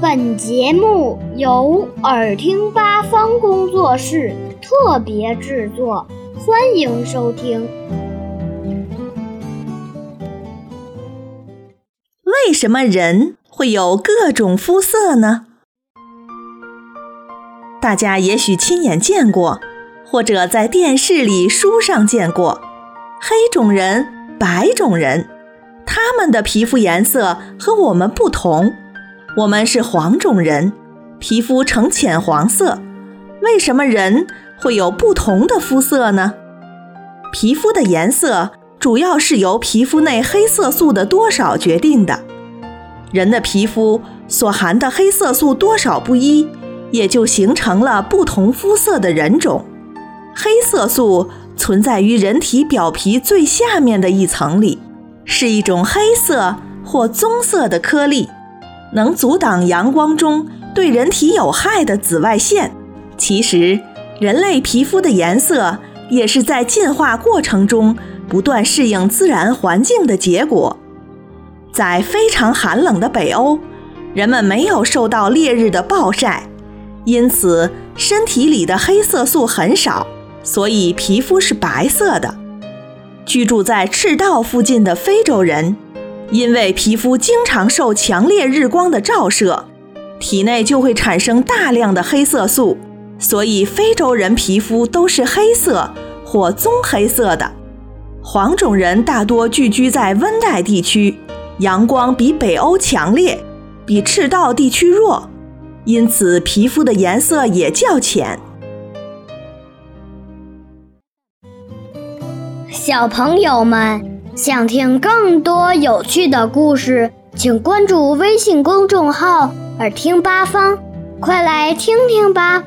本节目由耳听八方工作室特别制作，欢迎收听。为什么人会有各种肤色呢？大家也许亲眼见过，或者在电视里、书上见过，黑种人、白种人，他们的皮肤颜色和我们不同。我们是黄种人，皮肤呈浅黄色。为什么人会有不同的肤色呢？皮肤的颜色主要是由皮肤内黑色素的多少决定的。人的皮肤所含的黑色素多少不一，也就形成了不同肤色的人种。黑色素存在于人体表皮最下面的一层里，是一种黑色或棕色的颗粒。能阻挡阳光中对人体有害的紫外线。其实，人类皮肤的颜色也是在进化过程中不断适应自然环境的结果。在非常寒冷的北欧，人们没有受到烈日的暴晒，因此身体里的黑色素很少，所以皮肤是白色的。居住在赤道附近的非洲人。因为皮肤经常受强烈日光的照射，体内就会产生大量的黑色素，所以非洲人皮肤都是黑色或棕黑色的。黄种人大多聚居在温带地区，阳光比北欧强烈，比赤道地区弱，因此皮肤的颜色也较浅。小朋友们。想听更多有趣的故事，请关注微信公众号“耳听八方”，快来听听吧。